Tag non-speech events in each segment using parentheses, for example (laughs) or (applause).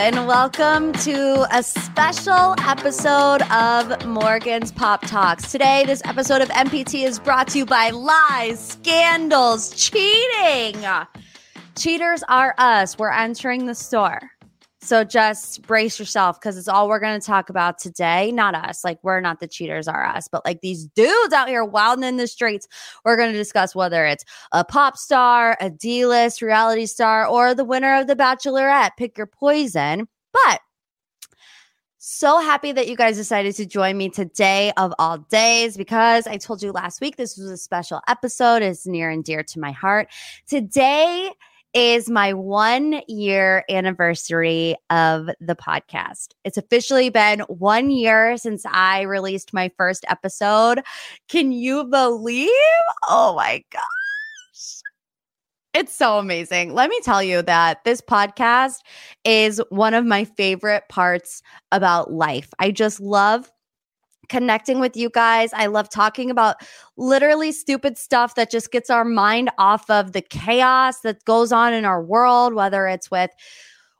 and welcome to a special episode of Morgan's Pop Talks. Today, this episode of MPT is brought to you by lies, scandals, cheating. Cheaters are us. We're entering the store. So just brace yourself because it's all we're going to talk about today. Not us. Like, we're not the cheaters, are us, but like these dudes out here wilding in the streets. We're going to discuss whether it's a pop star, a D list reality star, or the winner of The Bachelorette. Pick your poison. But so happy that you guys decided to join me today of all days because I told you last week this was a special episode. It's near and dear to my heart. Today, is my one year anniversary of the podcast. It's officially been one year since I released my first episode. Can you believe? Oh my gosh. It's so amazing. Let me tell you that this podcast is one of my favorite parts about life. I just love connecting with you guys. I love talking about literally stupid stuff that just gets our mind off of the chaos that goes on in our world, whether it's with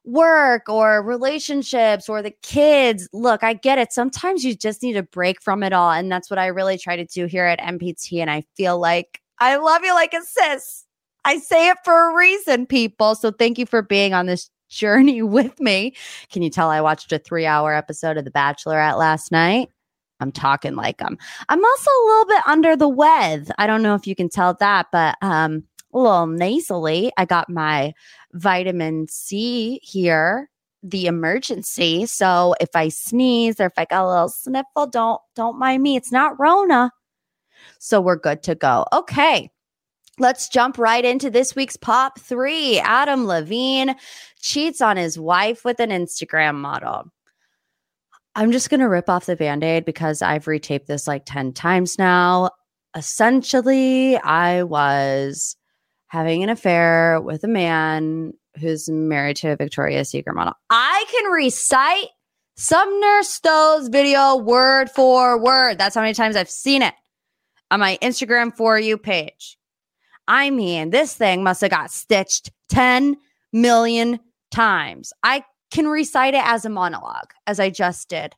work or relationships or the kids. Look, I get it. Sometimes you just need a break from it all. And that's what I really try to do here at MPT. And I feel like I love you like a sis. I say it for a reason, people. So thank you for being on this journey (laughs) with me. Can you tell I watched a three hour episode of The Bachelorette last night? I'm talking like I'm. I'm also a little bit under the weather. I don't know if you can tell that, but um, a little nasally. I got my vitamin C here, the emergency. So if I sneeze or if I got a little sniffle, don't don't mind me. It's not Rona. So we're good to go. Okay. Let's jump right into this week's pop three. Adam Levine cheats on his wife with an Instagram model. I'm just going to rip off the band aid because I've retaped this like 10 times now. Essentially, I was having an affair with a man who's married to a Victoria's Secret model. I can recite Sumner Stroh's video word for word. That's how many times I've seen it on my Instagram for you page. I mean, this thing must have got stitched 10 million times. I can recite it as a monologue, as I just did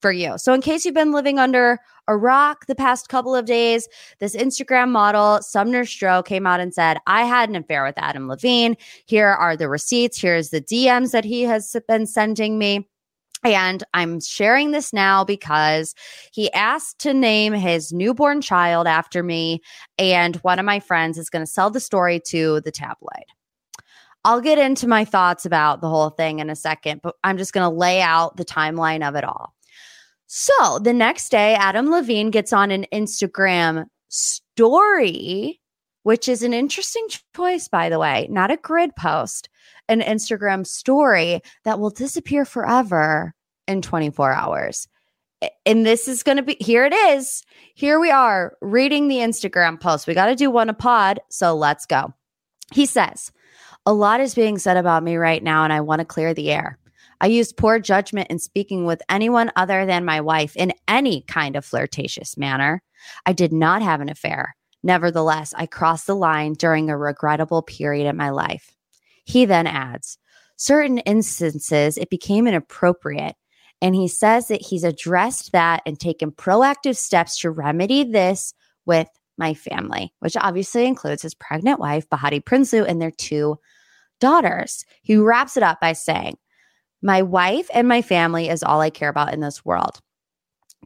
for you. So, in case you've been living under a rock the past couple of days, this Instagram model, Sumner Stroh, came out and said, I had an affair with Adam Levine. Here are the receipts. Here's the DMs that he has been sending me. And I'm sharing this now because he asked to name his newborn child after me. And one of my friends is going to sell the story to the tabloid. I'll get into my thoughts about the whole thing in a second, but I'm just going to lay out the timeline of it all. So the next day, Adam Levine gets on an Instagram story, which is an interesting choice, by the way, not a grid post, an Instagram story that will disappear forever in 24 hours. And this is going to be here it is. Here we are reading the Instagram post. We got to do one a pod. So let's go. He says, a lot is being said about me right now, and I want to clear the air. I used poor judgment in speaking with anyone other than my wife in any kind of flirtatious manner. I did not have an affair. Nevertheless, I crossed the line during a regrettable period in my life. He then adds, certain instances it became inappropriate. And he says that he's addressed that and taken proactive steps to remedy this with my family, which obviously includes his pregnant wife, Behati Prinsloo, and their two daughters. He wraps it up by saying, My wife and my family is all I care about in this world.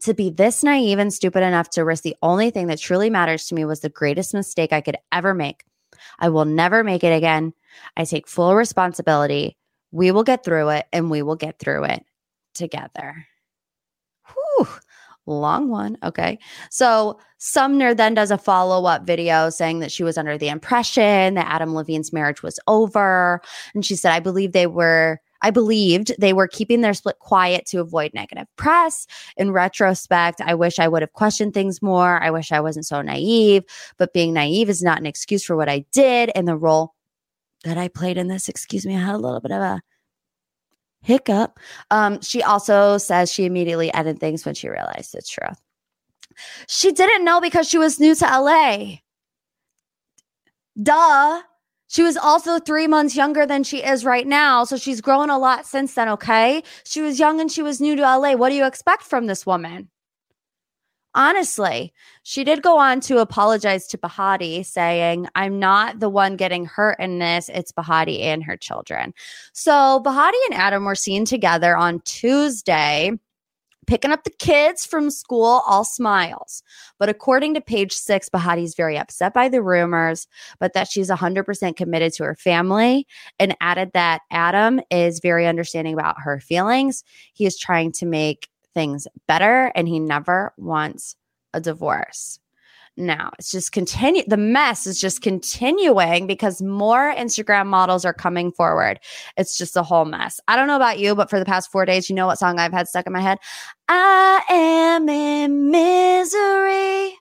To be this naive and stupid enough to risk the only thing that truly matters to me was the greatest mistake I could ever make. I will never make it again. I take full responsibility. We will get through it and we will get through it together. Whew long one. Okay. So Sumner then does a follow up video saying that she was under the impression that Adam Levine's marriage was over. And she said, I believe they were. I believed they were keeping their split quiet to avoid negative press. In retrospect, I wish I would have questioned things more. I wish I wasn't so naive, but being naive is not an excuse for what I did and the role that I played in this. Excuse me, I had a little bit of a hiccup. Um, she also says she immediately ended things when she realized it's truth. She didn't know because she was new to LA. Duh. She was also three months younger than she is right now. So she's grown a lot since then. Okay. She was young and she was new to LA. What do you expect from this woman? Honestly, she did go on to apologize to Behati, saying, I'm not the one getting hurt in this. It's Behati and her children. So Behati and Adam were seen together on Tuesday picking up the kids from school, all smiles. But according to page six, Behati's very upset by the rumors, but that she's 100% committed to her family and added that Adam is very understanding about her feelings. He is trying to make things better and he never wants a divorce now. It's just continue the mess is just continuing because more Instagram models are coming forward. It's just a whole mess. I don't know about you, but for the past 4 days, you know what song I've had stuck in my head? I am in misery.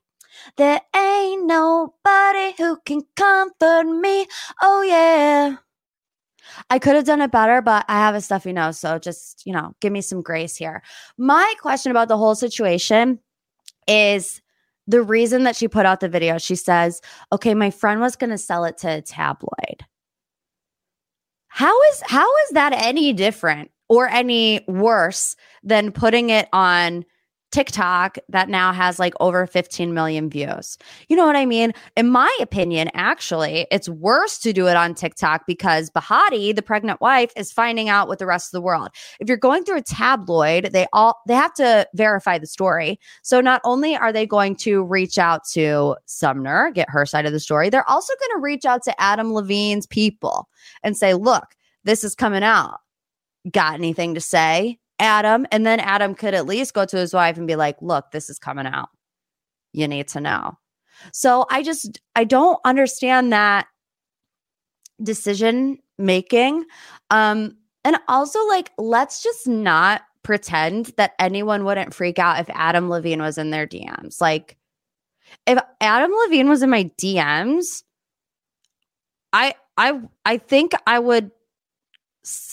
There ain't nobody who can comfort me. Oh yeah. I could have done it better, but I have a stuffy nose. So just, you know, give me some grace here. My question about the whole situation is the reason that she put out the video, she says, okay, my friend was going to sell it to a tabloid. How is how is that any different or any worse than putting it on TikTok that now has like over 15 million views. You know what I mean? In my opinion, actually, it's worse to do it on TikTok because Behati, the pregnant wife, is finding out with the rest of the world. If you're going through a tabloid, they all they have to verify the story. So not only are they going to reach out to Sumner, get her side of the story, they're also going to reach out to Adam Levine's people and say, "Look, this is coming out. Got anything to say?" Adam, and then Adam could at least go to his wife and be like, look, this is coming out. You need to know. So I just, I don't understand that decision making. Um, and also, like, let's just not pretend that anyone wouldn't freak out if Adam Levine was in their DMs. Like, if Adam Levine was in my DMs, I I I think I would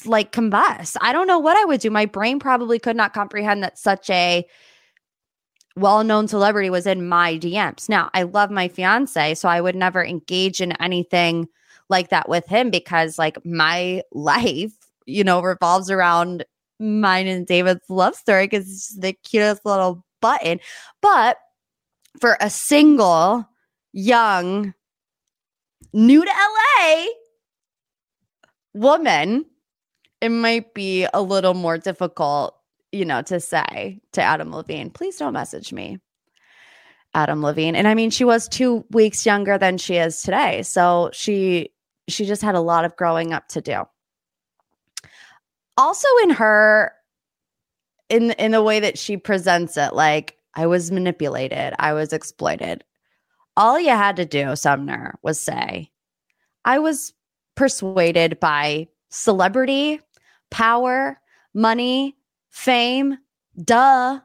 like combust. I don't know what I would do. My brain probably could not comprehend that such a well known celebrity was in my DMs. Now, I love my fiance, so I would never engage in anything like that with him because, like, my (laughs) life, you know, revolves around mine and David's love story because it's the cutest little button. But for a single, young, new to LA woman it might be a little more difficult, you know, to say to Adam Levine, please don't message me. Adam Levine. And I mean, she was two weeks younger than she is today. So she she just had a lot of growing up to do. Also in her in in the way that she presents it, like I was manipulated, I was exploited. All you had to do, Sumner, was say, I was persuaded by celebrity power, money, fame. Duh.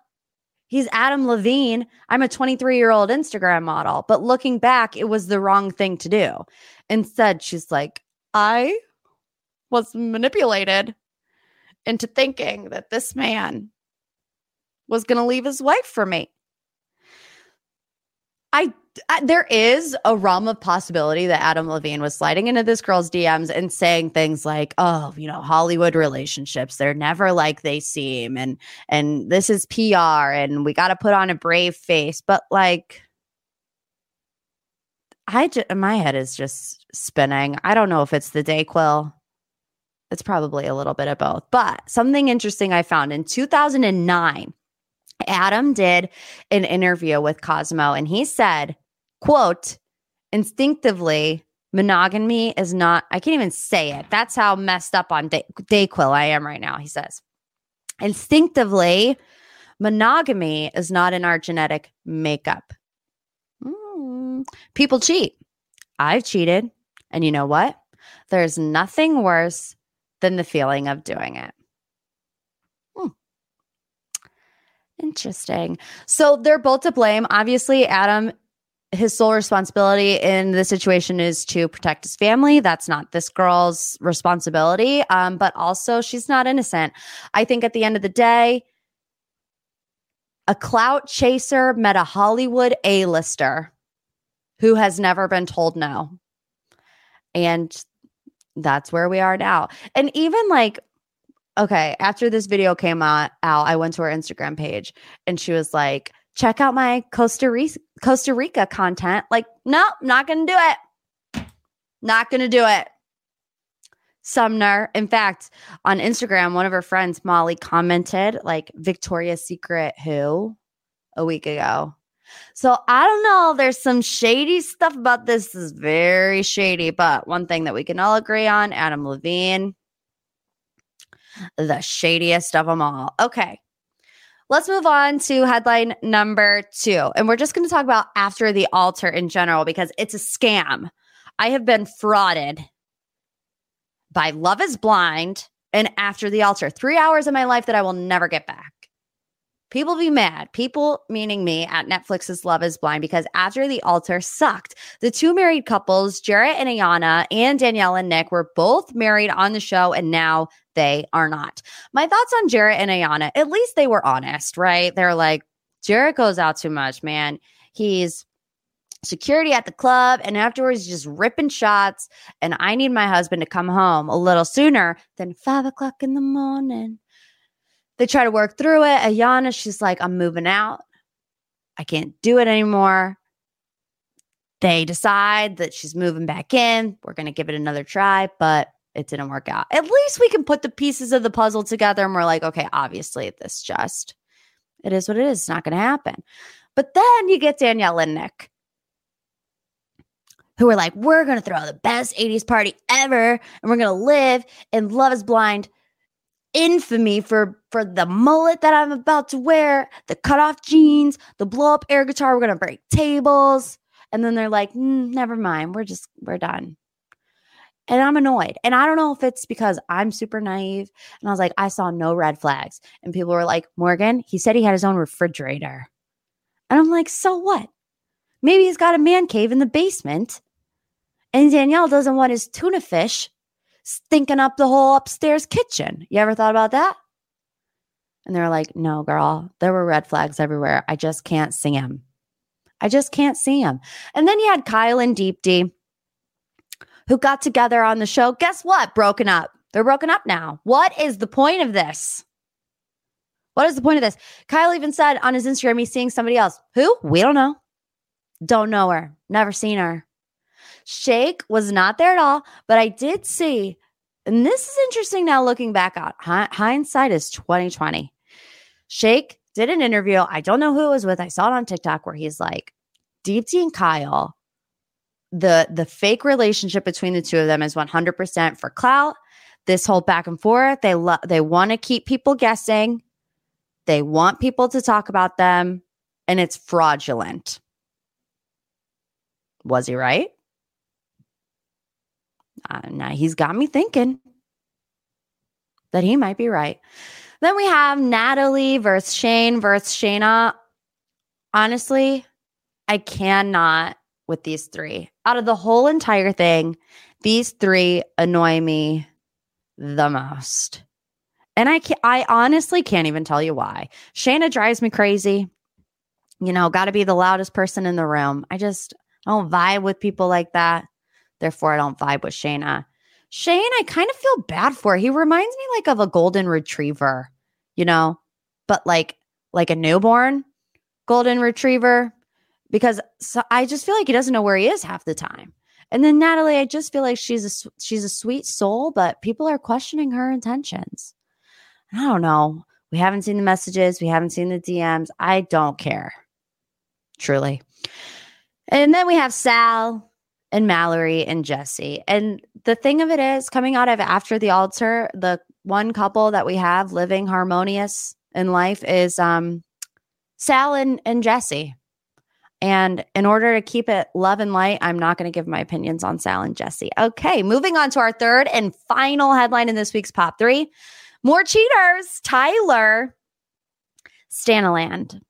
He's Adam Levine. I'm a 23 year old Instagram model. But looking back, it was the wrong thing to do. Instead, she's like, I was manipulated into thinking that this man was going to leave his wife for me. I there is a realm of possibility that Adam Levine was sliding into this girl's DMs and saying things like, "Oh, you know, Hollywood relationships, they're never like they seem and and this is PR and we got to put on a brave face." But like I my head is just spinning. I don't know if it's the Dayquil. It's probably a little bit of both. But something interesting I found in 2009, Adam did an interview with Cosmo and he said quote, instinctively, monogamy is not, I can't even say it. That's how messed up on day, Dayquil I am right now, he says. Instinctively, monogamy is not in our genetic makeup. Mm. People cheat. I've cheated. And you know what? There's nothing worse than the feeling of doing it. Hmm. Interesting. So they're both to blame. Obviously, Adam his sole responsibility in the situation is to protect his family. That's not this girl's responsibility. Um, but also, she's not innocent. I think at the end of the day, a clout chaser met a Hollywood A lister who has never been told no. And that's where we are now. And even like, okay, after this video came out, out, I went to her Instagram page and she was like, check out my Costa Rica, Costa Rica content. Like, no, not going to do it. Not to do it. Sumner. In fact, on Instagram, one of her friends, Molly, commented like Victoria's Secret who a week ago. So I don't know. There's some shady stuff about this. this is very shady, but one thing that we can all agree on Adam Levine, the shadiest of them all. Okay. Let's move on to headline number two. And we're just going to talk about after the altar in general because it's a scam. I have been frauded by Love is Blind and After the Altar. Three hours of my life that I will never get back. People be mad. People, meaning me, at Netflix's Love is Blind because After the Altar sucked. The two married couples, Jarrette and Iyanna, and Danielle and Nick, were both married on the show, and now they are not. My thoughts on Jarrette and Iyanna, at least they were honest, right? They're like, Jarrette goes out too much, man. He's security at the club and afterwards just ripping shots and i need my husband to come home a little sooner than five o'clock in the morning they try to work through it. Iyanna, she's like, I'm moving out. I can't do it anymore. They decide that she's moving back in. We're going to give it another try, but it didn't work out. At least we can put the pieces of the puzzle together and we're like, okay, obviously this just, it is what it is. It's not going to happen. But then you get Danielle and Nick who are like, we're going to throw the best 80s party ever and we're going to live in Love is Blind infamy for for the mullet that I'm about to wear, the cutoff jeans, the blow up air guitar. We're gonna break tables, and then they're like, mm, "Never mind, we're just we're done." And I'm annoyed, and I don't know if it's because I'm super naive. And I was like, I saw no red flags, and people were like, "Morgan, he said he had his own refrigerator," and I'm like, "So what? Maybe he's got a man cave in the basement." And Danielle doesn't want his tuna fish stinking up the whole upstairs kitchen. You ever thought about that? And they're like, no, girl, there were red flags everywhere. I just can't see him. I just can't see him. And then you had Kyle and Deepti who got together on the show. Guess what? Broken up. They're broken up now. What is the point of this? What is the point of this? Kyle even said on his Instagram he's seeing somebody else. Who? We don't know. Don't know her. Never seen her. Shake was not there at all, but I did see, and this is interesting now looking back on hindsight is 2020. Shake did an interview. I don't know who it was with. I saw it on TikTok where he's like, Deepti and Kyle, the the fake relationship between the two of them is 100% for clout. This whole back and forth, they love they want to keep people guessing. They want people to talk about them, and it's fraudulent. Was he right? Uh, now he's got me thinking that he might be right. Then we have Natalie versus Shane versus Shayna. Honestly, I cannot with these three. Out of the whole entire thing, these three annoy me the most. And I can I honestly can't even tell you why. Shayna drives me crazy. You know, got to be the loudest person in the room. I just I don't vibe with people like that. Therefore, I don't vibe with Shayna. Shane, I kind of feel bad for. He reminds me like of a golden retriever, you know, but like like a newborn golden retriever because so I just feel like he doesn't know where he is half the time. And then Natalie, I just feel like she's a she's a sweet soul, but people are questioning her intentions. I don't know. We haven't seen the messages, we haven't seen the DMs. I don't care. Truly. And then we have Sal, and Mallory and Jesse. And the thing of it is, coming out of after the altar, the one couple that we have living harmonious in life is um, Sal and, and Jesse. And in order to keep it love and light, I'm not going to give my opinions on Sal and Jesse. Okay, moving on to our third and final headline in this week's Pop 3. More cheaters. Tyler Stanaland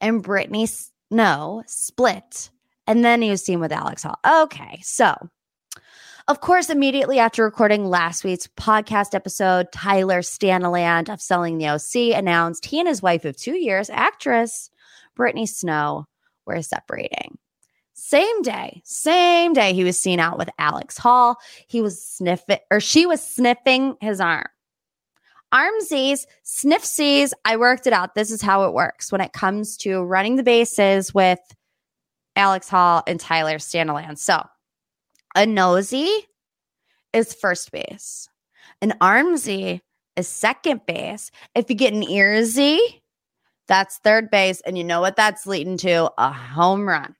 and Brittany Snow split and then he was seen with Alex Hall. Okay. So, of course, immediately after recording last week's podcast episode, Tyler Stanaland of Selling the OC announced he and his wife of two years, actress Brittany Snow, were separating. same day, same day, he was seen out with Alex Hall. He was sniffing, or she was sniffing his arm. Armsies, sniffsies. I worked it out. This is how it works when it comes to running the bases with Alex Hall and Tyler Stanaland. So a nosy is first base, an armsy is second base. If you get an earsy, that's third base. And you know what that's leading to? A home run.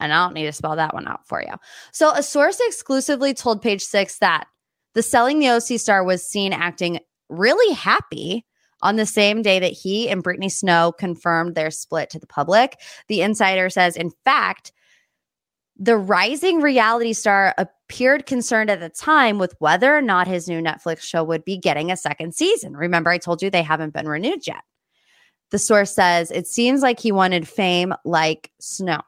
And I don't need to spell that one out for you. So, a source exclusively told Page Six that the selling the OC star was seen acting really happy on the same day that he and Brittany Snow confirmed their split to the public. The insider says, in fact, the rising reality star appeared concerned at the time with whether or not his new Netflix show would be getting a second season. Remember, I told you they haven't been renewed yet. The source says it seems like he wanted fame like Snow.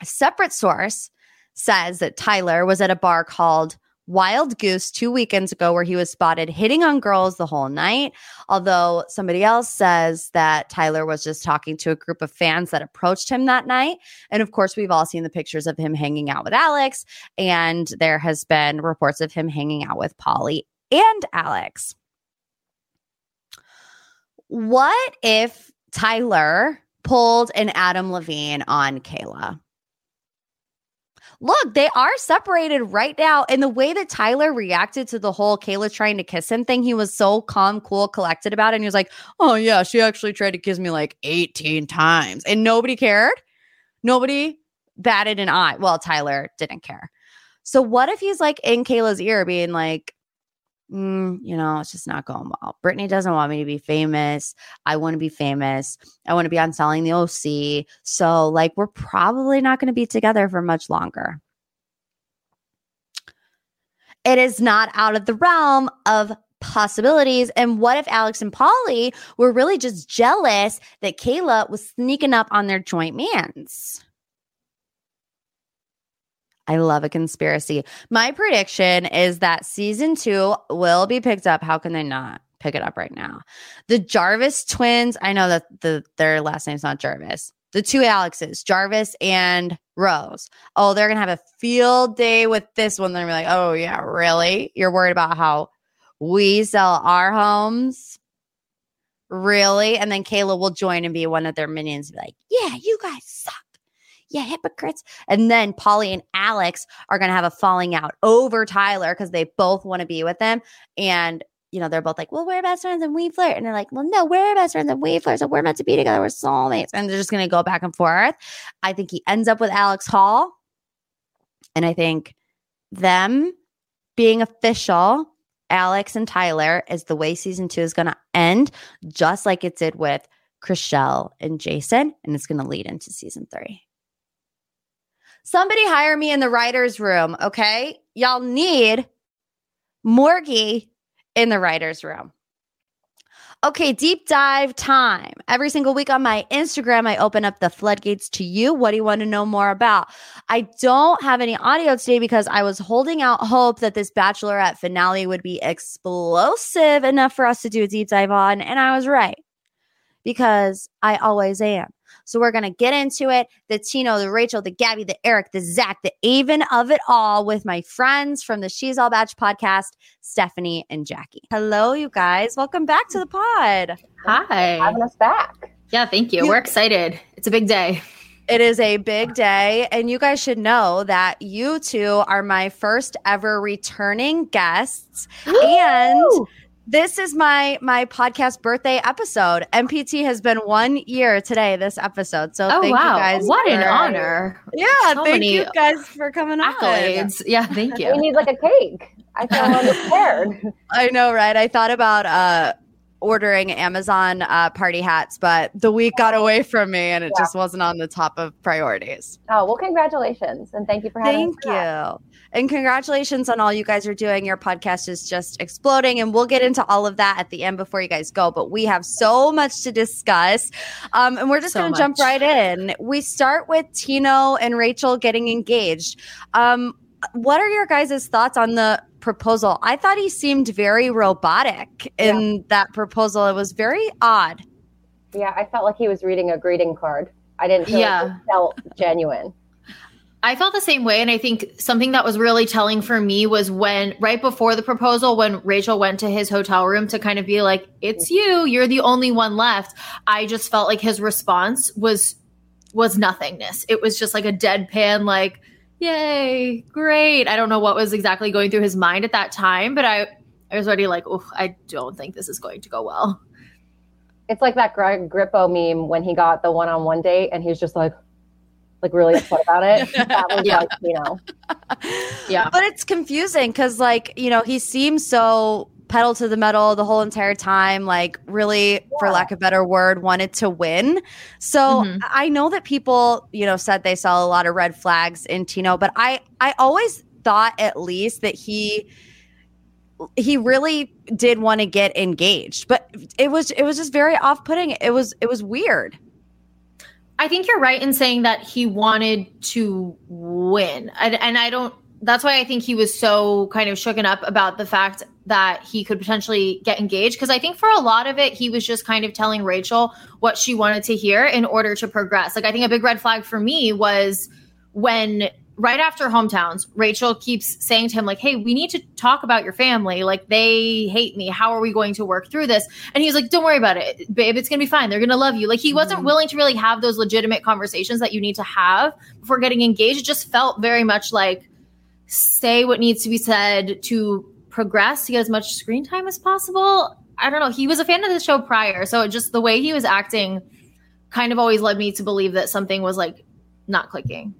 A separate source says that Tyler was at a bar called Wild Goose two weekends ago where he was spotted hitting on girls the whole night. Although somebody else says that Tyler was just talking to a group of fans that approached him that night. And of course, we've all seen the pictures of him hanging out with Alex, and there has been reports of him hanging out with Polly and Alex. What if Tyler pulled an Adam Levine on Kayla? look, they are separated right now. And the way that Tyler reacted to the whole Kayla trying to kiss him thing, he was so calm, cool, collected about it. And he was like, oh, yeah, she actually tried to kiss me like 18 times. And nobody cared. Nobody batted an eye. Well, Tyler didn't care. So what if he's like in Kayla's ear being like, mm, you know, it's just not going well. Brittany doesn't want me to be famous. I want to be famous. I want to be on selling the OC. So, like, we're probably not going to be together for much longer. It is not out of the realm of possibilities. And what if Alex and Polly were really just jealous that Kayla was sneaking up on their joint mans? I love a conspiracy. My prediction is that season two will be picked up. How can they not pick it up right now? The Jarvis twins, I know that the their last name's not Jarvis. The two Alexes, Jarvis and Rose. Oh, they're gonna have a field day with this one. They're gonna be like, oh yeah, really? You're worried about how we sell our homes? Really? And then Kayla will join and be one of their minions, be like, yeah, you guys suck yeah, hypocrites. And then Polly and Alex are going to have a falling out over Tyler because they both want to be with him. And, you know, they're both like, well, we're best friends and we flirt. And they're like, well, no, we're best friends and we flirt. So we're meant to be together. We're soulmates. And they're just going to go back and forth. I think he ends up with Alex Hall. And I think them being official, Alex and Tyler, is the way season two is going to end, just like it did with Chrishell and Jason. And it's going to lead into season three. Somebody hire me in the writer's room, okay? Y'all need Morgie in the writer's room. Okay, deep dive time. Every single week on my Instagram, I open up the floodgates to you. What do you want to know more about? I don't have any audio today because I was holding out hope that this Bachelorette finale would be explosive enough for us to do a deep dive on. And I was right because I always am. So we're going to get into it. The Tino, the Rachel, the Gabby, the Eric, the Zach, the Aven of it all with my friends from the She's All Batch podcast, Stephanie and Jackie. Hello, you guys. Welcome back to the pod. Hi. Having us back. Yeah, thank you. you We're excited. It's a big day. It is a big day. And you guys should know that you two are my first ever returning guests. and this is my my podcast birthday episode. MPT has been one year today. This episode, so oh, thank wow. you guys. What for, an honor! Yeah, so thank you guys for coming accolades. on. Yeah, thank you. We need like a cake. I feel unprepared. (laughs) I know, right? I thought about uh ordering Amazon uh, party hats, but the week got away from me and it yeah. just wasn't on the top of priorities. Oh, well, congratulations. And thank you for having Thank you. And congratulations on all you guys are doing. Your podcast is just exploding. And we'll get into all of that at the end before you guys go. But we have so much to discuss. Um, and we're just so going to jump right in. We start with Tino and Rachel getting engaged. Um, what are your guys' thoughts on the proposal? I thought he seemed very robotic in yeah. that proposal. It was very odd. Yeah, I felt like he was reading a greeting card. I didn't feel yeah. like it felt genuine. I felt the same way. And I think something that was really telling for me was when, right before the proposal, when Rachel went to his hotel room to kind of be like, it's you, you're the only one left. I just felt like his response was, was nothingness. It was just like a deadpan, like, yay, great. I don't know what was exactly going through his mind at that time, but I, I was already like, oh, I don't think this is going to go well. It's like that Greg Grippo meme when he got the one on one date and he's just like, like really upset about it. (laughs) That was Yeah. like, you know, Yeah. But it's confusing because, like, you know, he seems so pedal to the metal the whole entire time, like, really, for lack of a better word, wanted to win. So Mhm. I know that people, you know, said they saw a lot of red flags in Tino, but I, I always thought at least that he, he really did want to get engaged, but it was, it was just very off putting. It was, it was weird. I think you're right in saying that he wanted to win. And, and I don't, that's why I think he was so kind of shooken up about the fact that he could potentially get engaged. Because I think for a lot of it, he was just kind of telling Rachel what she wanted to hear in order to progress. Like, I think a big red flag for me was when right after hometowns, Rachel keeps saying to him, like, hey, we need to talk about your family. Like, they hate me. How are we going to work through this? And he's like, don't worry about it, babe. It's going to be fine. They're going to love you. Like, he wasn't Mhm. willing to really have those legitimate conversations that you need to have before getting engaged. It just felt very much like say what needs to be said to progress to get as much screen time as possible. I don't know. He was a fan of the show prior. So just the way he was acting kind of always led me to believe that something was like not clicking.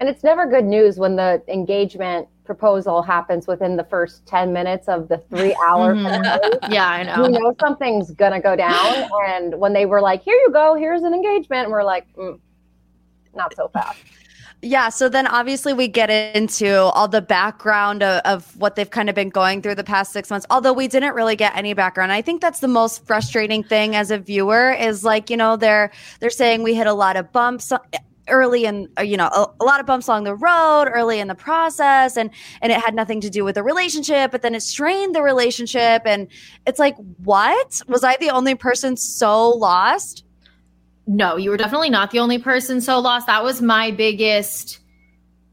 and it's never good news when the engagement proposal happens within the first 10 minutes of the three (laughs) hour Mhm. Yeah, I know. you know. something's gonna go down and when they were like here you go here's an engagement and we're like mm, not so fast Yeah, so then obviously we get into all the background of, of what they've kind of been going through the past six months. Although we didn't really get any background, I think that's the most frustrating thing as a viewer is like you know they're they're saying we hit a lot of bumps early in uh, you know a, a lot of bumps along the road early in the process and and it had nothing to do with the relationship but then it strained the relationship and it's like what was i the only person so lost No, you were definitely not the only person so lost. That was my biggest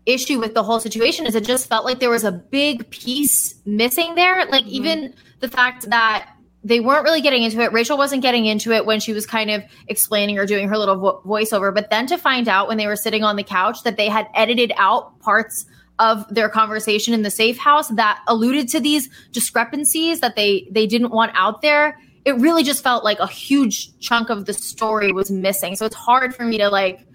issue with the whole situation is it just felt like there was a big piece missing there. Like Mhm. even the fact that they weren't really getting into it. Rachel wasn't getting into it when she was kind of explaining or doing her little vo- voiceover. But then to find out when they were sitting on the couch that they had edited out parts of their conversation in the safe house that alluded to these discrepancies that they they didn't want out there it really just felt like a huge chunk of the story was missing. So it's hard for me to like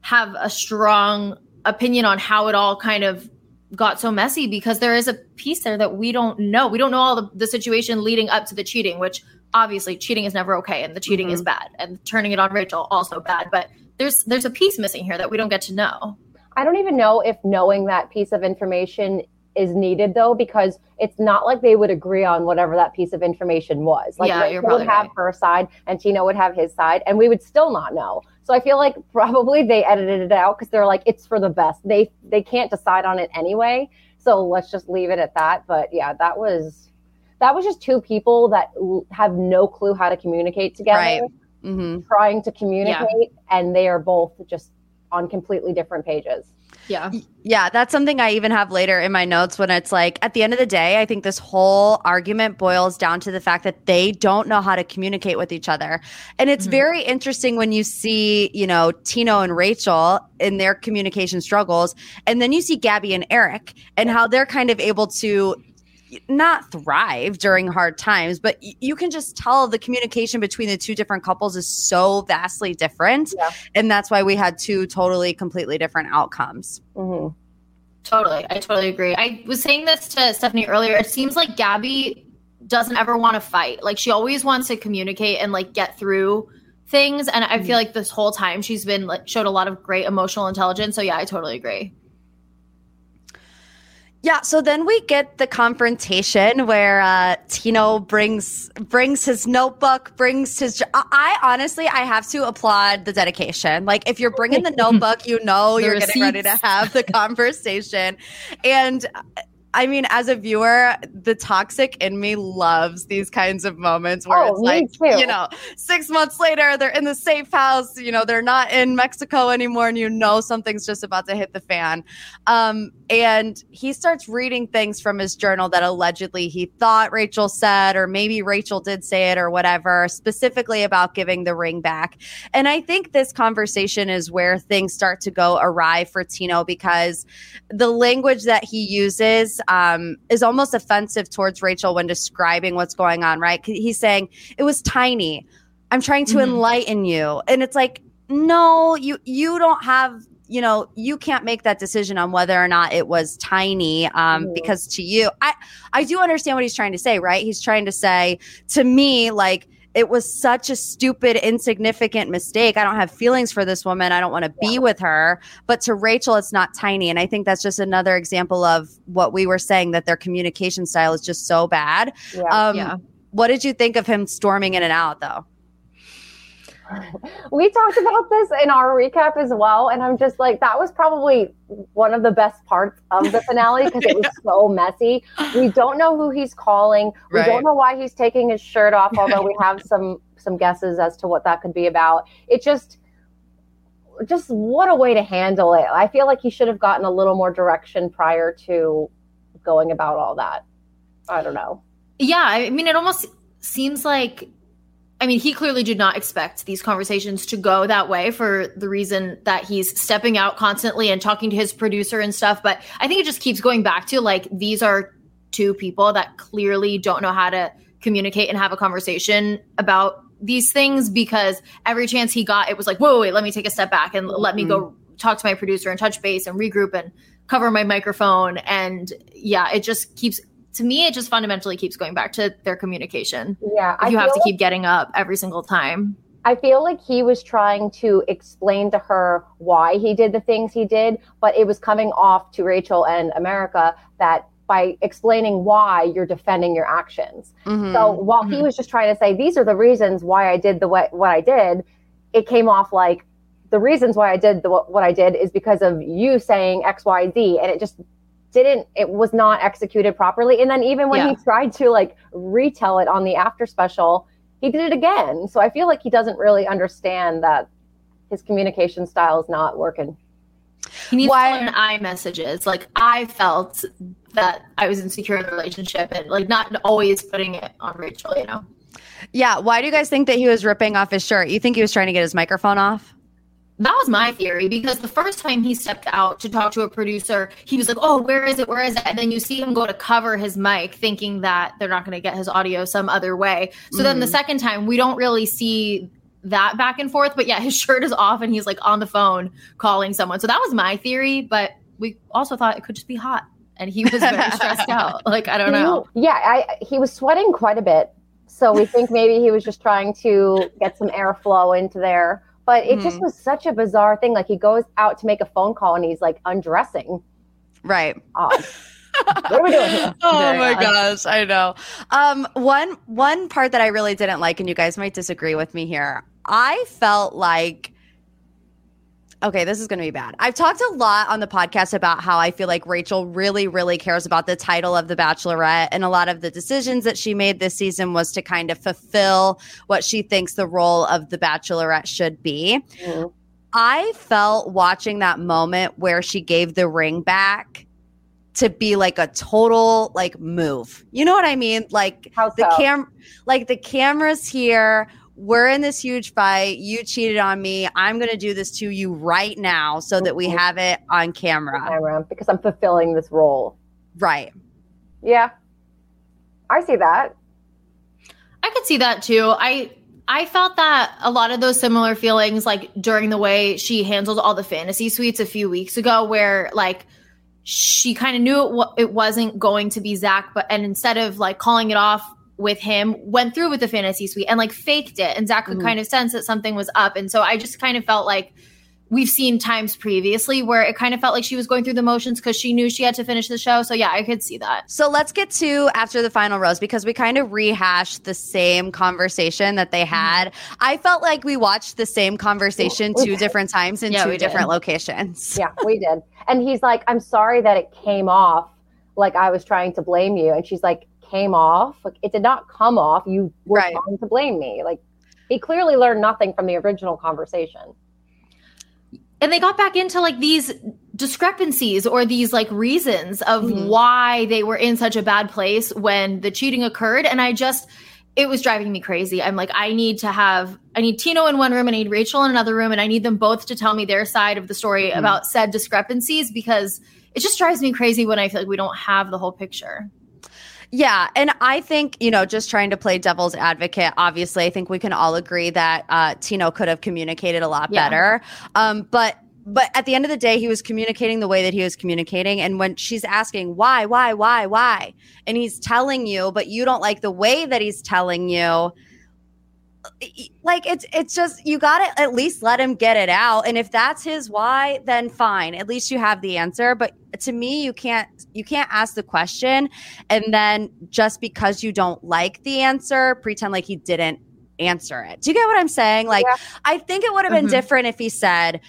have a strong opinion on how it all kind of got so messy because there is a piece there that we don't know. We don't know all the, the situation leading up to the cheating which obviously cheating is never okay and the cheating is mm-hmm. bad and turning it on rachel also bad but there's there's a piece missing here that we don't get to know. I don't even know if knowing that piece of information is needed though because it's not like they would agree on whatever that piece of information was like Yeah, Rachel would have right. her side and tino would have his side and we would still not know so i feel like (laughs) probably they edited it out because they're like it's for the best they they can't decide on it anyway so let's just leave it at that but yeah that was that was just two people that have no clue how to communicate together Right. mm-hmm. trying to communicate and they are both just on completely different pages yeah Yeah, that's something I even have later in my notes when it's like at the end of the day, I think this whole argument boils down to the fact that they don't know how to communicate with each other. And it's Mhm. very interesting when you see, you know, Tino and Rachel in their communication struggles, and then you see Gabby and Eric and how they're kind of able to not thrive during hard times, but y- you can just tell the communication between the two different couples is so vastly different. Yeah. And that's why we had two totally, completely different outcomes. hmm Totally. I totally agree. I was saying this to Stephanie earlier. It seems like Gabby doesn't ever want to fight. Like she always wants to communicate and like get through things. And I feel like this whole time she's been like showed a lot of great emotional intelligence. So yeah, I totally agree. Yeah, so then we get the confrontation where uh, Tino brings brings his notebook, brings his. I, I honestly, I have to applaud the dedication. Like, if you're bringing the (laughs) notebook, you know The you're getting ready to have the (laughs) conversation, and I mean, as a viewer, the toxic in me loves these kinds of moments where Oh, it's like, too. you know, six months later, they're in the safe house, you know, they're not in Mexico anymore, and you know something's just about to hit the fan. Um, and he starts reading things from his journal that allegedly he thought Rachel said, or maybe Rachel did say it, or whatever, specifically about giving the ring back. And I think this conversation is where things start to go awry for Tino because the language that he uses um, is almost offensive towards Rachel when describing what's going on, right? He's saying, it was tiny. I'm trying to Mhm. enlighten you. And it's like, no, you you don't have you know you can't make that decision on whether or not it was tiny um, Mhm. because to you i i do understand what he's trying to say right? He's trying to say to me like it was such a stupid insignificant mistake. I don't have feelings for this woman. I don't want to be with her. But to rachel it's not tiny. And i think that's just another example of what we were saying that their communication style is just so bad. Yeah. um Yeah. what did you think of him storming in and out though (laughs) we talked about this in our recap as well and i'm just like that was probably one of the best parts of the finale because it (laughs) was so messy. We don't know who he's calling. We Right. don't know why he's taking his shirt off although we have some some guesses as to what that could be about. It just just what a way to handle it. I feel like he should have gotten a little more direction prior to going about all that. I don't know. Yeah, I mean, it almost seems like, I mean, he clearly did not expect these conversations to go that way for the reason that he's stepping out constantly and talking to his producer and stuff. But I think it just keeps going back to like, these are two people that clearly don't know how to communicate and have a conversation about these things because every chance he got, it was like, whoa, wait, let me take a step back and let me go mm-hmm. talk to my producer and touch base and regroup and cover my microphone. And yeah, it just keeps to me, it just fundamentally keeps going back to their communication. yeah If you have to keep getting up every single time. I feel like he was trying to explain to her why he did the things he did, but it was coming off to Rachel and America that by explaining why you're defending your actions. Mhm. So while he Mhm. was just trying to say these are the reasons why I did the what, what I did, it came off like the reasons why I did the what, what I did is because of you saying X Y Z, and it just didn't. It was not executed properly. And then even when Yeah. he tried to like retell it on the after special, he did it again. So I feel like he doesn't really understand that his communication style is not working. He needs Why- to learn I messages. Like I felt that I was insecure in the relationship and like not always putting it on Rachel, you know? yeah why do you guys think that he was ripping off his shirt you think he was trying to get his microphone off That was my theory because the first time he stepped out to talk to a producer, he was like, "Oh, where is it? Where is it?" And then you see him go to cover his mic, thinking that they're not going to get his audio some other way. So then the Mhm. second time, we don't really see that back and forth. But yeah, (laughs) his shirt is off and he's like on the phone calling someone. So that was my theory. But we also thought it could just be hot, and he was very (laughs) stressed out. Like I don't know. Yeah, I, he was sweating quite a bit. So we think maybe he was just trying to get some airflow into there. But it just Mhm. was such a bizarre thing. Like he goes out to make a phone call and he's like undressing. right Odd. (laughs) what are we doing here? oh Very my odd. gosh i know um one one part that i really didn't like and you guys might disagree with me here i felt like okay this is going to be bad i've talked a lot on the podcast about how i feel like rachel really really cares about the title of the bachelorette and a lot of the decisions that she made this season was to kind of fulfill what she thinks the role of the bachelorette should be Mhm. I felt watching that moment where she gave the ring back to be like a total like move. You know what I mean? Like How the cam like the camera's here. We're in this huge fight. You cheated on me. I'm going to do this to you right now so that we Mhm. have it on camera. Camera, because I'm fulfilling this role. Right. Yeah. I see that. I could see that too. I I felt that a lot of those similar feelings, like during the way she handled all the fantasy suites a few weeks ago, where like she kind of knew it, wa- it wasn't going to be Zach, but and instead of like calling it off with him, went through with the fantasy suite and like faked it, and Zach could Mhm. kind of sense that something was up, and so I just kind of felt like we've seen times previously where it kind of felt like she was going through the motions because she knew she had to finish the show. So yeah, I could see that. So let's get to after the final rose because we kind of rehashed the same conversation that they had. I felt like we watched the same conversation two different times in Yeah, two different locations. Yeah, we did. And he's like, I'm sorry that it came off like I was trying to blame you. And she's like, came off. Like it did not come off. You were Right. trying to blame me. Like he clearly learned nothing from the original conversation. and they got back into like these discrepancies or these like reasons of Mhm. why they were in such a bad place when the cheating occurred and i just it was driving me crazy i'm like i need to have i need tino in one room and i need rachel in another room and i need them both to tell me their side of the story Mhm. about said discrepancies because it just drives me crazy when i feel like we don't have the whole picture Yeah, and I think you know, just trying to play devil's advocate. Obviously, I think we can all agree that uh, Tino could have communicated a lot Yeah. better. Um, but but at the end of the day, he was communicating the way that he was communicating. And when she's asking why, why, why, why, and he's telling you, but you don't like the way that he's telling you. Like it's it's just you got to at least let him get it out. And if that's his why, then fine. At least you have the answer. But to me, you can't you can't ask the question and then just because you don't like the answer, pretend like he didn't answer it. Do you get what I'm saying? Like, Yeah. I think it would have been Mhm. different if he said,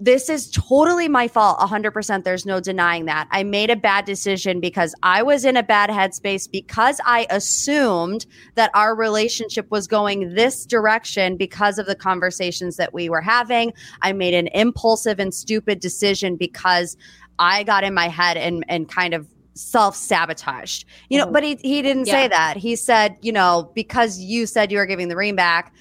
this is totally my fault 100% there's no denying that. I made a bad decision because i was in a bad headspace because i assumed that our relationship was going this direction because of the conversations that we were having. I made an impulsive and stupid decision because i got in my head and and kind of self-sabotaged. You know Mhm. but he, he didn't say that. He said you know because you said you were giving the ring back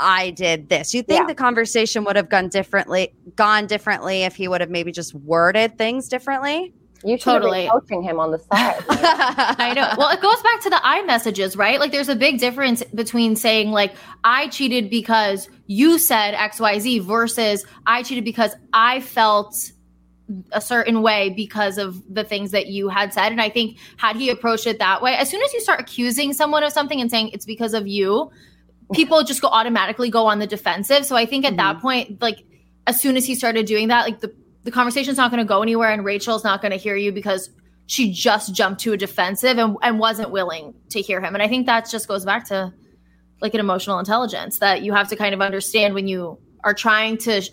I did this. You think Yeah. the conversation would have gone differently, gone differently if he would have maybe just worded things differently? You should have Totally. been coaching him on the side. (laughs) I know. Well, it goes back to the I messages, right? Like there's a big difference between saying like I cheated because you said XYZ versus I cheated because I felt a certain way because of the things that you had said. And I think had he approached it that way, as soon as you start accusing someone of something and saying it's because of you, people just go automatically go on the defensive. So I think at that mm-hmm. point, like as soon as he started doing that, like the the conversation's not going to go anywhere and Rachel's not going to hear you because she just jumped to a defensive and, and wasn't willing to hear him. And I think that just goes back to like an emotional intelligence that you have to kind of understand when you are trying to sh-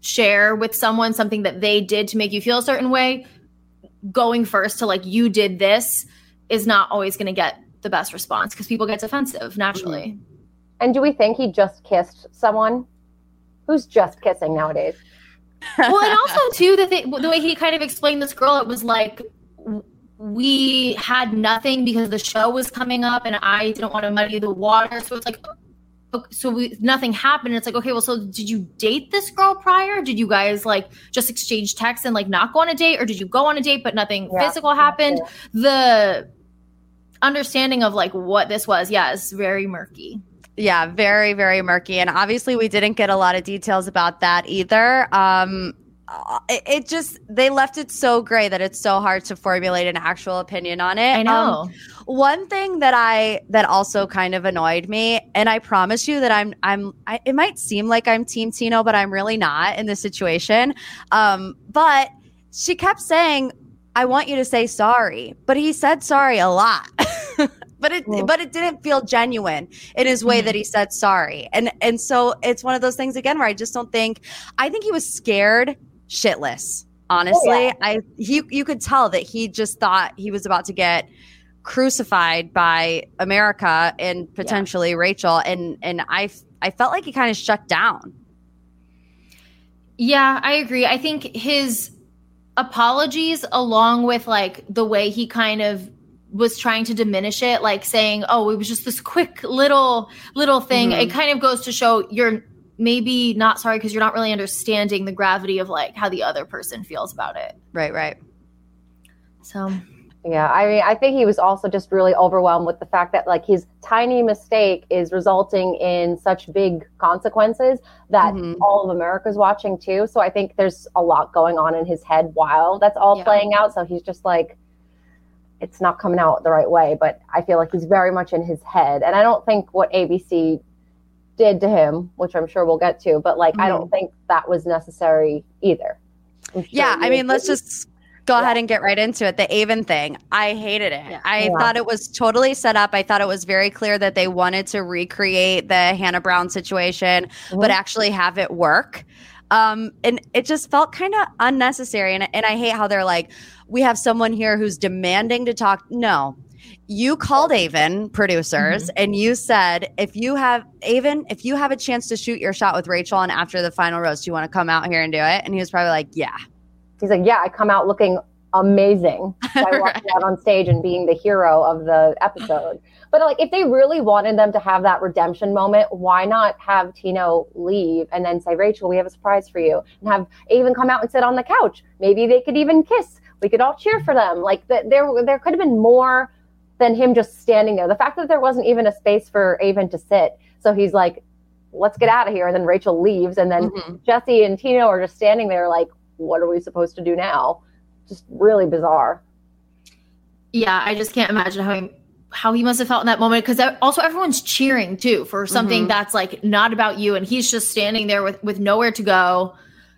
share with someone something that they did to make you feel a certain way. Going first to like, you did this is not always going to get the best response because people get defensive naturally. Mm-hmm. And do we think he just kissed someone? Who's just kissing nowadays? well, and also too the thing, the way he kind of explained this girl, it was like we had nothing because the show was coming up, and I didn't want to muddy the water. So it's like, so we nothing happened. It's like, okay, well, so did you date this girl prior? Did you guys like just exchange texts and like not go on a date, or did you go on a date but nothing Yeah. physical happened? The understanding of like what this was, yeah, is very murky. Yeah, very, very murky. And obviously, we didn't get a lot of details about that either. Um, uh, it, it just, they left it so gray that it's so hard to formulate an actual opinion on it. I know. Um, one thing that I that also kind of annoyed me, and I promise you that I'm I'm I, it might seem like I'm Team Tino, but I'm really not in this situation. Um, but she kept saying, "I want you to say sorry," but he said sorry a lot. (laughs) but it Mm. but it didn't feel genuine in his way Mhm. that he said sorry, and and so it's one of those things again where I just don't think. I think he was scared shitless. Honestly, Oh, yeah. I he you could tell that he just thought he was about to get crucified by America and potentially Rachel and and I I felt like he kind of shut down. Yeah, I agree. I think his apologies, along with like the way he kind of was trying to diminish it, like saying, "Oh, it was just this quick little little thing." Mhm. It kind of goes to show you're maybe not sorry because you're not really understanding the gravity of like how the other person feels about it. Right, right. So Yeah, I mean, I think he was also just really overwhelmed with the fact that like his tiny mistake is resulting in such big consequences that Mhm. all of America's watching too. So I think there's a lot going on in his head while that's all Yeah. playing out. So he's just like, it's not coming out the right way. But I feel like he's very much in his head, and I don't think what ABC did to him, which I'm sure we'll get to, but like I don't think that was necessary either. Sure Yeah, I mean, let's just go ahead and get right into it. The Aven thing, I hated it. Yeah. I Yeah. thought it was totally set up. I thought it was very clear that they wanted to recreate the Hannah Brown situation, but Mhm. actually have it work. Um, and it just felt kind of unnecessary. And, and I hate how they're like, we have someone here who's demanding to talk. No, you called Aven producers mm-hmm. and you said if you have Aven, if you have a chance to shoot your shot with Rachel and after the final roast, do you want to come out here and do it? And he was probably like, Yeah. He's like, Yeah, I come out looking amazing (laughs) by walking out on stage and being the hero of the episode. But like if they really wanted them to have that redemption moment, why not have Tino leave and then say, Rachel, we have a surprise for you, and have Aven come out and sit on the couch. Maybe they could even kiss. We could all cheer for them. Like the, there, there could have been more than him just standing there. The fact that there wasn't even a space for Aven to sit. So he's like, let's get out of here. And then Rachel leaves. And then mm-hmm. Jesse and Tino are just standing there like, what are we supposed to do now? Just really bizarre. Yeah, I just can't imagine how he, how he must have felt in that moment because also everyone's cheering too for something mm-hmm. that's like not about you and he's just standing there with with nowhere to go.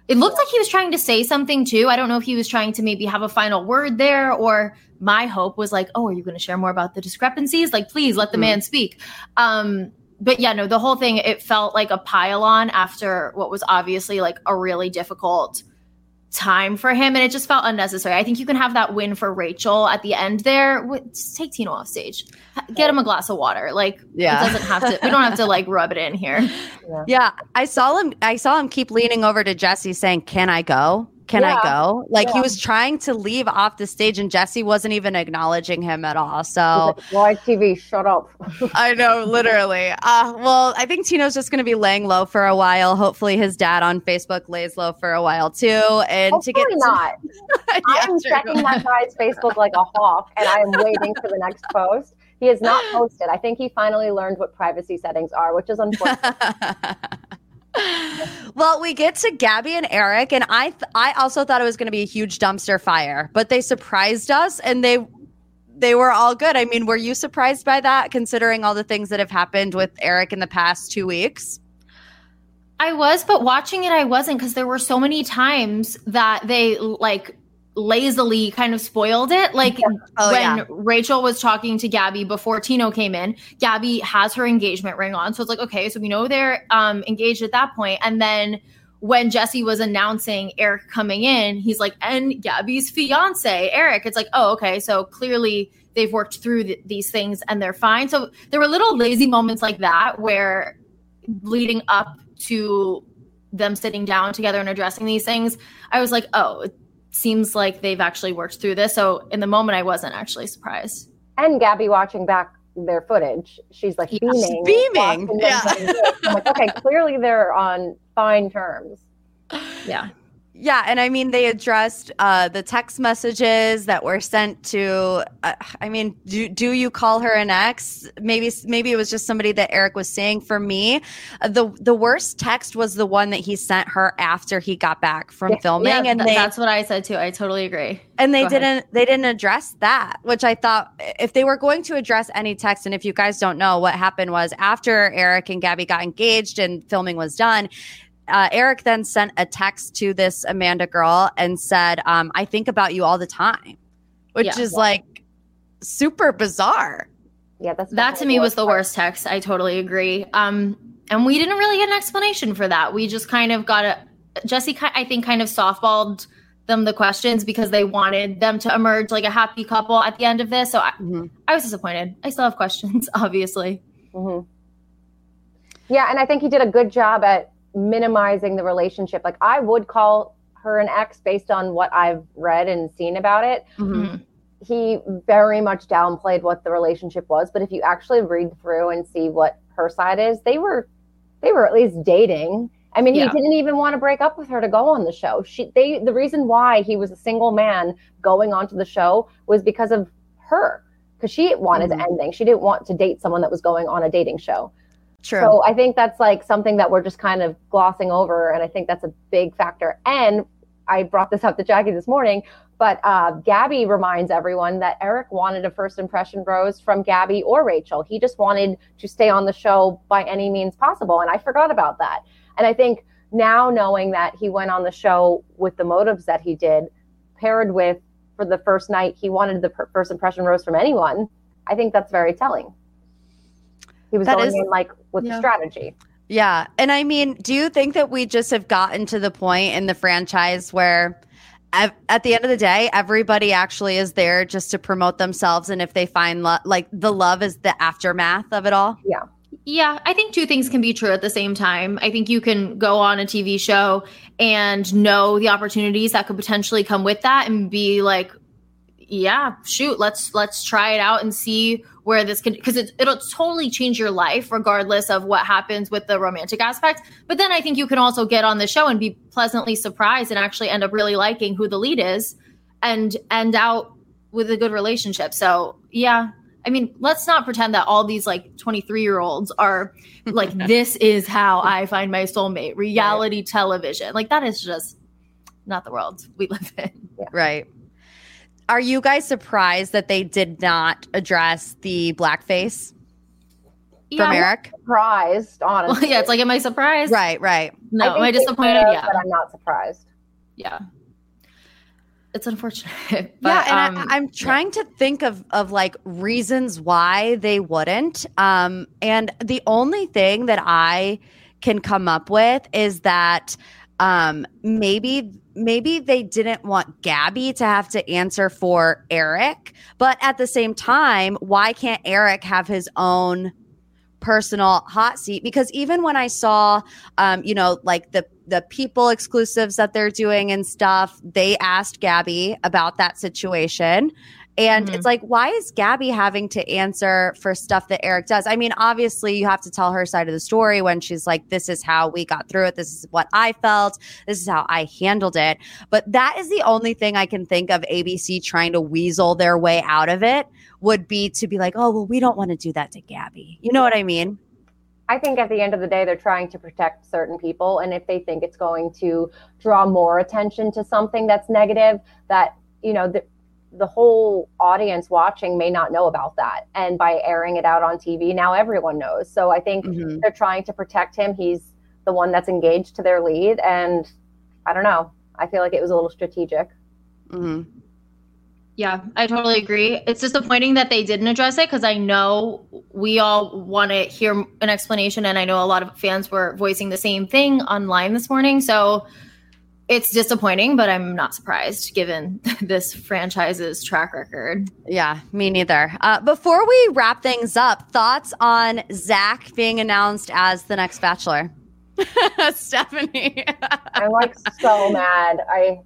It looked like he was trying to say something too. I don't know if he was trying to maybe have a final word there or my hope was like, oh, are you going to share more about the discrepancies? Like, please let the mm-hmm. man speak. Um, but yeah, no, the whole thing, it felt like a pile on after what was obviously like a really difficult time for him and it just felt unnecessary. I think you can have that win for Rachel at the end there. Just take Tino off stage. Get him a glass of water. Like yeah. it doesn't have to we don't have to like rub it in here. (laughs) Yeah. yeah. I saw him I saw him keep leaning over to Jesse saying, "Can I go?" Can yeah. I go? Like yeah. he was trying to leave off the stage and Jesse wasn't even acknowledging him at all. So like, TV, shut up. (laughs) I know, literally. Uh, well, I think Tino's just gonna be laying low for a while. Hopefully his dad on Facebook lays low for a while too. And Hopefully to get not. yeah, I'm true. checking that guy's Facebook like a hawk and I am waiting for the next post. He has not posted. I think he finally learned what privacy settings are, which is (laughs) unfortunate well, we get to Gabby and Erich, and I th- I also thought it was going to be a huge dumpster fire, but they surprised us, and they they were all good. I mean, were you surprised by that, considering all the things that have happened with Erich in the past two weeks? I was, but watching it, I wasn't because there were so many times that they like lazily kind of spoiled it. Like oh, when yeah. Rachel was talking to Gabby before Tino came in, Gabby has her engagement ring on. So it's like, okay, so we know they're um, engaged at that point. And then when Jesse was announcing Erich coming in, he's like, and Gabby's fiance, Erich. It's like, oh, okay. So clearly they've worked through th- these things and they're fine. So there were little lazy moments like that where leading up to them sitting down together and addressing these things, I was like, oh, seems like they've actually worked through this. So in the moment, I wasn't actually surprised. And Gabby watching back their footage, she's like yeah, beaming. beaming. Yeah. I'm like, okay, clearly they're on fine terms. Yeah. Yeah, and I mean they addressed uh, the text messages that were sent to. Uh, I mean, do do you call her an ex? Maybe maybe it was just somebody that Erich was saying. For me, uh, the the worst text was the one that he sent her after he got back from yeah, filming, yeah, and th- they, that's what I said too. I totally agree. And they Go didn't ahead. they didn't address that, which I thought if they were going to address any text, and if you guys don't know, what happened was after Erich and Gabby got engaged and filming was done uh, Erich then sent a text to this Amanda girl and said, um, I think about you all the time, which yeah, is like super bizarre. Yeah, that's that to me was the worst text. I totally agree. Um, and we didn't really get an explanation for that. We just kind of got a Jesse, I think, kind of softballed them the questions because they wanted them to emerge like a happy couple at the end of this. So I, mm-hmm. I was disappointed. I still have questions, (laughs) obviously. Mm-hmm. Yeah, and I think he did a good job at minimizing the relationship. Like I would call her an ex based on what I've read and seen about it. Mm-hmm. He very much downplayed what the relationship was, but if you actually read through and see what her side is, they were they were at least dating. I mean, yeah. he didn't even want to break up with her to go on the show. She they the reason why he was a single man going onto the show was because of her because she wanted mm-hmm. ending. She didn't want to date someone that was going on a dating show. True. So I think that's like something that we're just kind of glossing over, and I think that's a big factor. And I brought this up to Jackie this morning, but uh, Gabby reminds everyone that Erich wanted a first impression rose from Gabby or Rachel. He just wanted to stay on the show by any means possible, and I forgot about that. And I think now knowing that he went on the show with the motives that he did, paired with for the first night he wanted the first impression rose from anyone, I think that's very telling. He was that going is, in like with yeah. the strategy. Yeah. And I mean, do you think that we just have gotten to the point in the franchise where ev- at the end of the day, everybody actually is there just to promote themselves? And if they find love, like the love is the aftermath of it all? Yeah. Yeah, I think two things can be true at the same time. I think you can go on a TV show and know the opportunities that could potentially come with that and be like, yeah, shoot, let's let's try it out and see where this can because it, it'll totally change your life regardless of what happens with the romantic aspect. But then I think you can also get on the show and be pleasantly surprised and actually end up really liking who the lead is and end out with a good relationship. So yeah, I mean, let's not pretend that all these like 23 year olds are like, (laughs) this is how I find my soulmate, reality right. television. Like, that is just not the world we live in. Yeah. Right. Are you guys surprised that they did not address the blackface yeah, from Erich? surprised, honestly. (laughs) Well, yeah, it's like, am I surprised? Right, right. No, am I disappointed? Yeah. But I'm not surprised. Yeah it's unfortunate. (laughs) But, yeah, and um, I, am trying yeah. to think of of like reasons why they wouldn't. Um, and the only thing that I can come up with is that um, maybe maybe they didn't want Gabby to have to answer for Erich, but at the same time, why can't Erich have his own personal hot seat? Because even when I saw, um, you know, like the the people exclusives that they're doing and stuff, they asked Gabby about that situation. And mm-hmm. it's like, why is Gabby having to answer for stuff that Erich does? I mean, obviously, you have to tell her side of the story when she's like, this is how we got through it. This is what I felt. This is how I handled it. But that is the only thing I can think of ABC trying to weasel their way out of it would be to be like, oh, well, we don't want to do that to Gabby. You know what I mean? I think at the end of the day, they're trying to protect certain people. And if they think it's going to draw more attention to something that's negative, that, you know, the, the whole audience watching may not know about that. And by airing it out on TV, now everyone knows. So I think mm-hmm. they're trying to protect him. He's the one that's engaged to their lead. And I don't know. I feel like it was a little strategic. Mm-hmm. Yeah, I totally agree. It's disappointing that they didn't address it because I know we all want to hear an explanation, and I know a lot of fans were voicing the same thing online this morning. So it's disappointing, but I'm not surprised given (laughs) this franchise's track record. Yeah, me neither. Uh, before we wrap things up, thoughts on Zach being announced as the next Bachelor? (laughs) Stephanie. I'm like so mad. I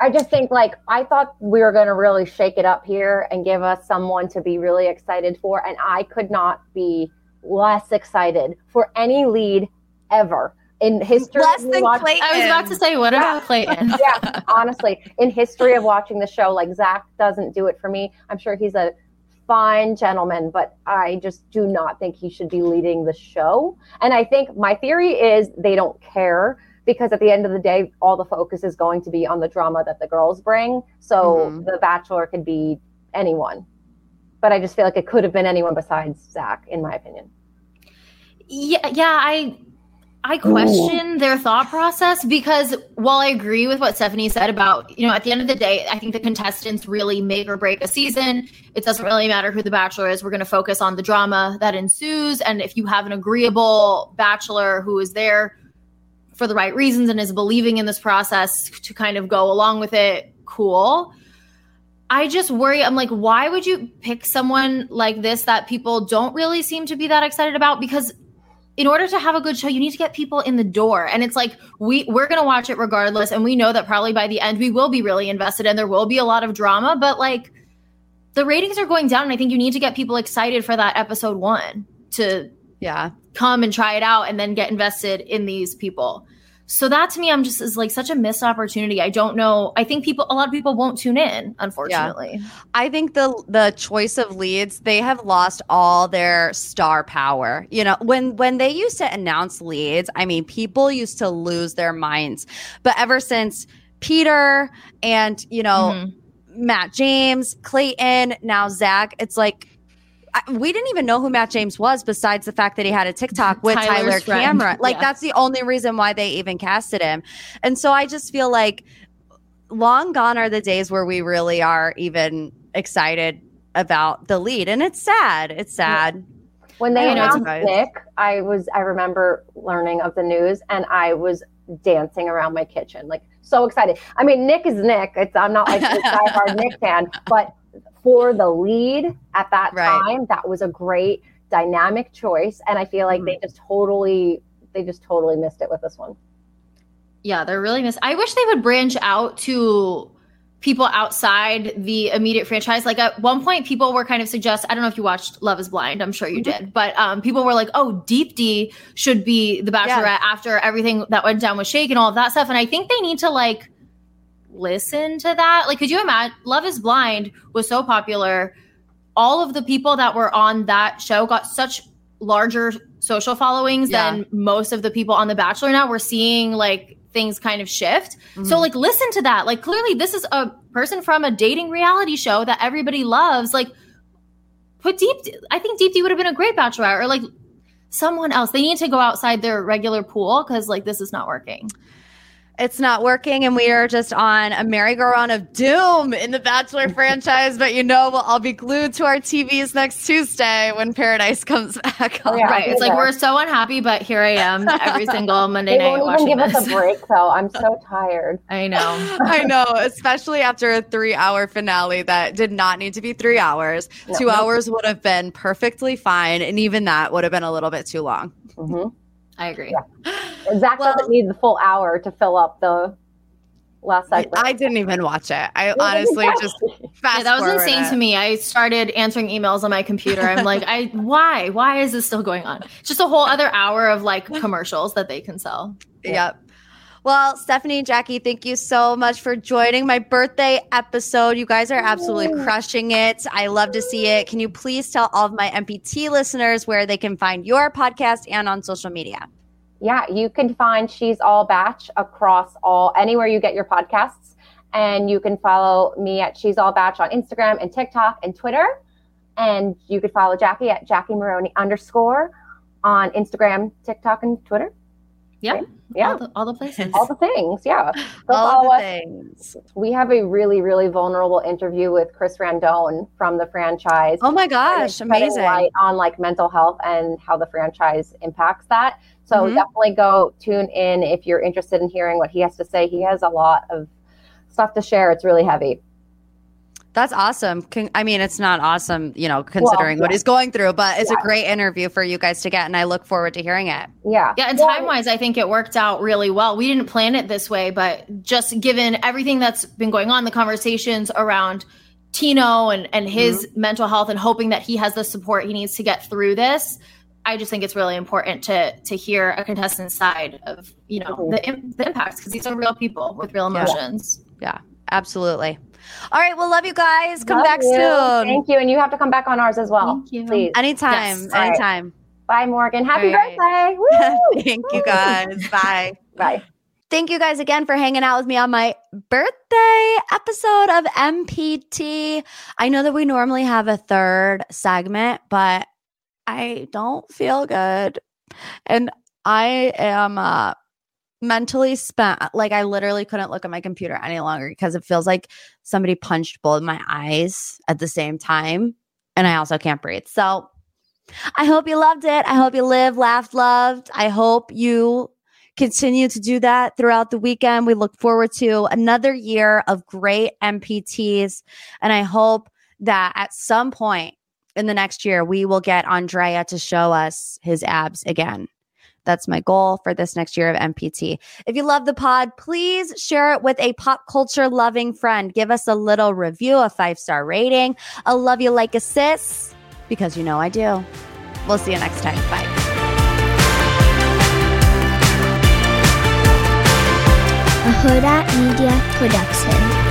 I just think like I thought we were going to really shake it up here and give us someone to be really excited for, and I could not be less excited for any lead ever in history. Less than watch- Clayton. I was about to say, what yeah. about Clayton? (laughs) yeah, honestly, in history of watching the show, like Zach doesn't do it for me. I'm sure he's a fine gentleman, but I just do not think he should be leading the show. And I think my theory is they don't care because at the end of the day, all the focus is going to be on the drama that the girls bring. So mm-hmm. the Bachelor could be anyone, but I just feel like it could have been anyone besides Zach, in my opinion. Yeah, yeah, I I question Ooh. their thought process because while I agree with what Stephanie said about, you know, at the end of the day, I think the contestants really make or break a season. It doesn't really matter who the bachelor is. We're going to focus on the drama that ensues. And if you have an agreeable bachelor who is there for the right reasons and is believing in this process to kind of go along with it, cool. I just worry. I'm like, why would you pick someone like this that people don't really seem to be that excited about? Because in order to have a good show, you need to get people in the door. And it's like we we're gonna watch it regardless, and we know that probably by the end we will be really invested and there will be a lot of drama. But like the ratings are going down, and I think you need to get people excited for that episode one to yeah come and try it out and then get invested in these people. So that to me, I'm just is like such a missed opportunity. I don't know. I think people, a lot of people won't tune in. Unfortunately, yeah. I think the the choice of leads they have lost all their star power. You know, when when they used to announce leads, I mean, people used to lose their minds. But ever since Peter and you know mm-hmm. Matt James, Clayton, now Zach, it's like we didn't even know who Matt James was besides the fact that he had a TikTok with Tyler Cameron. Like yeah. that's the only reason why they even casted him. And so I just feel like long gone are the days where we really are even excited about the lead and it's sad. It's sad. When they I know, announced. Nick, I was I remember learning of the news and I was dancing around my kitchen, like so excited. I mean, Nick is Nick. It's I'm not like a (laughs) diehard Nick fan, but for the lead at that Right. time, that was a great dynamic choice. And I feel like they Mm-hmm. just totally they just totally missed it with this one. Yeah, they're really missed. I wish they would branch out to people outside the immediate franchise. Like at one point, people were kind of suggest. I don't know if you watched Love Is Blind. I'm sure you did, but um, people were like, "Oh, Deepti should be the Bachelorette after everything that went down with Shake and all of that stuff." And I think they need to like listen to that. Like, could you imagine? Love Is Blind was so popular. All of the people that were on that show got such larger social followings Yeah. than most of the people on The Bachelor now. We're seeing like things kind of shift. Mm-hmm. So like listen to that. Like clearly this is a person from a dating reality show that everybody loves. Like put deep I think Deepti would have been a great bachelorette or like someone else. They need to go outside their regular pool cuz like this is not working. It's not working, and we are just on a merry-go-round of doom in the Bachelor (laughs) franchise. But you know, we'll all be glued to our TVs next Tuesday when Paradise comes back. Oh, yeah. right. It's like we're so unhappy but here I am (laughs) every single Monday They night won't watching even give us a break though. I'm so (laughs) tired. I know. I know, especially after a three-hour finale that did not need to be three hours. No. Two hours would have been perfectly fine, and even that would have been a little bit too long. hmm I agree. Yeah. Zach Well- doesn't need the full hour to fill up the last I, segment. I didn't even watch it. I (laughs) honestly just fast Yeah, that was insane it. to me. I started answering emails on my computer. I'm like, I why? Why is this still going on? Just a whole other hour of like commercials that they can sell. Yep. Well, Stephanie, and Jackie, thank you so much for joining my birthday episode. You guys are absolutely crushing it. I love to see it. Can you please tell all of my MPT listeners where they can find your podcast and on social media? Yeah, you can find She's All Batch across all anywhere you get your podcasts. And you can follow me at She's All Batch on Instagram and TikTok and Twitter. And you could follow Jackie at Jackie Maroney underscore on Instagram, TikTok, and Twitter. Yeah. Yeah. All the, all the places. All the things. Yeah. (laughs) Go all of us. the things. We have a really, really vulnerable interview with Chris Randone from the franchise. Oh my gosh, amazing. light on like mental health and how the franchise impacts that. So Mhm. definitely go tune in if you're interested in hearing what he has to say. He has a lot of stuff to share. It's really heavy. That's awesome. Con- I mean, it's not awesome, you know, considering what yeah. he's going through, but it's Yeah. a great interview for you guys to get, and I look forward to hearing it. Yeah. Yeah, and Well, time wise, I think it worked out really well. We didn't plan it this way, but just given everything that's been going on, the conversations around Tino and, and his mental health and hoping that he has the support he needs to get through this, I just think it's really important to to hear a contestant's side of you know Mhm. the, the impacts because these are real people with real emotions. Yeah. emotions. Absolutely. All right. Well, love you guys. Come love back you. soon. Thank you. And you have to come back on ours as well. Thank you. Please. Anytime. Yes. All right. Anytime. Bye, Morgan. Happy All right. birthday. (laughs) Woo! Thank you guys. (laughs) Bye. Bye. Thank you guys again for hanging out with me on my birthday episode of MPT. I know that we normally have a third segment, but I don't feel good. And I am uh, mentally spent. Like, I literally couldn't look at my computer any longer because it feels like somebody punched both my eyes at the same time. And I also can't breathe. So, I hope you loved it. I hope you lived, laughed, loved. I hope you continue to do that throughout the weekend. We look forward to another year of great MPTs. And I hope that at some point in the next year, we will get Andrea to show us his abs again. That's my goal for this next year of MPT. If you love the pod, please share it with a pop culture loving friend. Give us a little review, a five star rating. I love you like a sis because you know I do. We'll see you next time. Bye. a Huda Media Production.